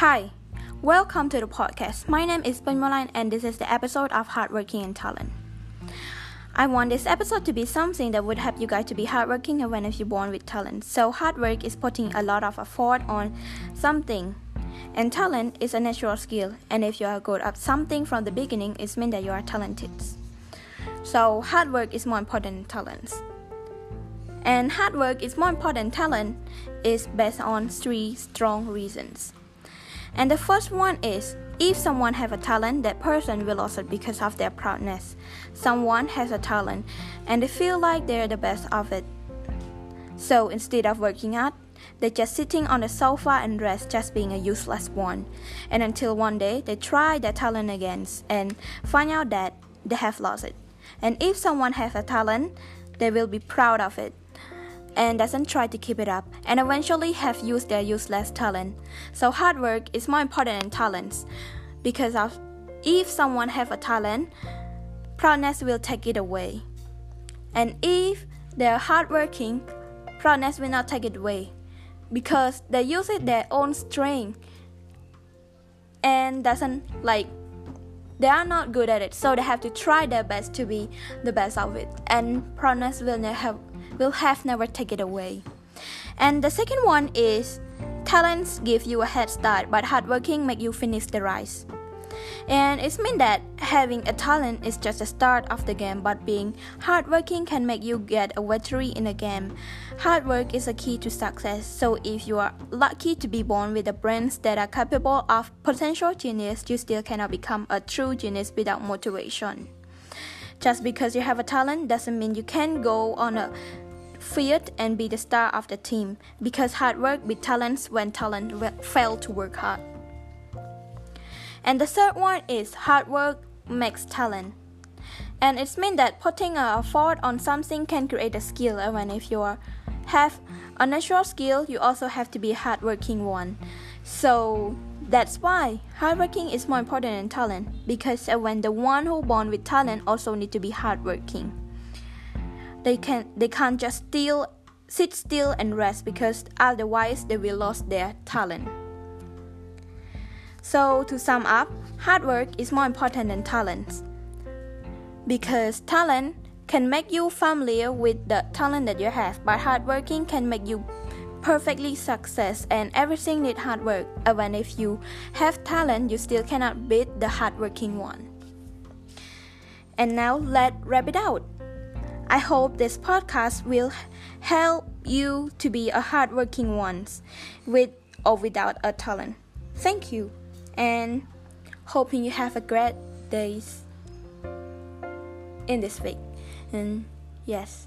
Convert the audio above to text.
Hi, welcome to the podcast. My name is Bunmolan and this is the episode of Hardworking and Talent. I want this episode to be something that would help you guys to be hardworking even if you're born with talent. So hard work is putting a lot of effort on something. And talent is a natural skill, and if you are good at something from the beginning, it means that you are talented. So hard work is more important than talents. And hard work is more important than talent is based on three strong reasons. And the first one is if someone have a talent, that person will lose it because of their proudness. Someone has a talent and they feel like they're the best of it. So instead of working hard, they're just sitting on the sofa and rest, just being a useless one. And until one day they try their talent again and find out that they have lost it. And if someone has a talent, they will be proud of it and doesn't try to keep it up and eventually have used their useless talent. So hard work is more important than talents because of if someone have a talent, proudness will take it away. And if they're hardworking, proudness will not take it away because they use it their own strength and doesn't like they are not good at it so they have to try their best to be the best of it and proudness will never have will have never take it away. And the second one is talents give you a head start, but hardworking make you finish the race. And it's means that having a talent is just the start of the game, but being hardworking can make you get a victory in a game. Hard work is a key to success, so if you are lucky to be born with the brains that are capable of potential genius, you still cannot become a true genius without motivation. Just because you have a talent doesn't mean you can go on a field and be the star of the team because hard work beats talents when talent fail to work hard. And the third one is hard work makes talent. And it's means that putting a effort on something can create a skill even if you are, have a natural skill you also have to be a hardworking one. So that's why hardworking is more important than talent because when the one who born with talent also need to be hardworking. They can they can't just still sit still and rest because otherwise they will lose their talent. So to sum up, hard work is more important than talent. Because talent can make you familiar with the talent that you have, but hard working can make you perfectly success and everything need hard work. Even if you have talent, you still cannot beat the hardworking one. And now let's wrap it out. I hope this podcast will help you to be a hardworking one with or without a talent. Thank you and hoping you have a great days in this week. And yes.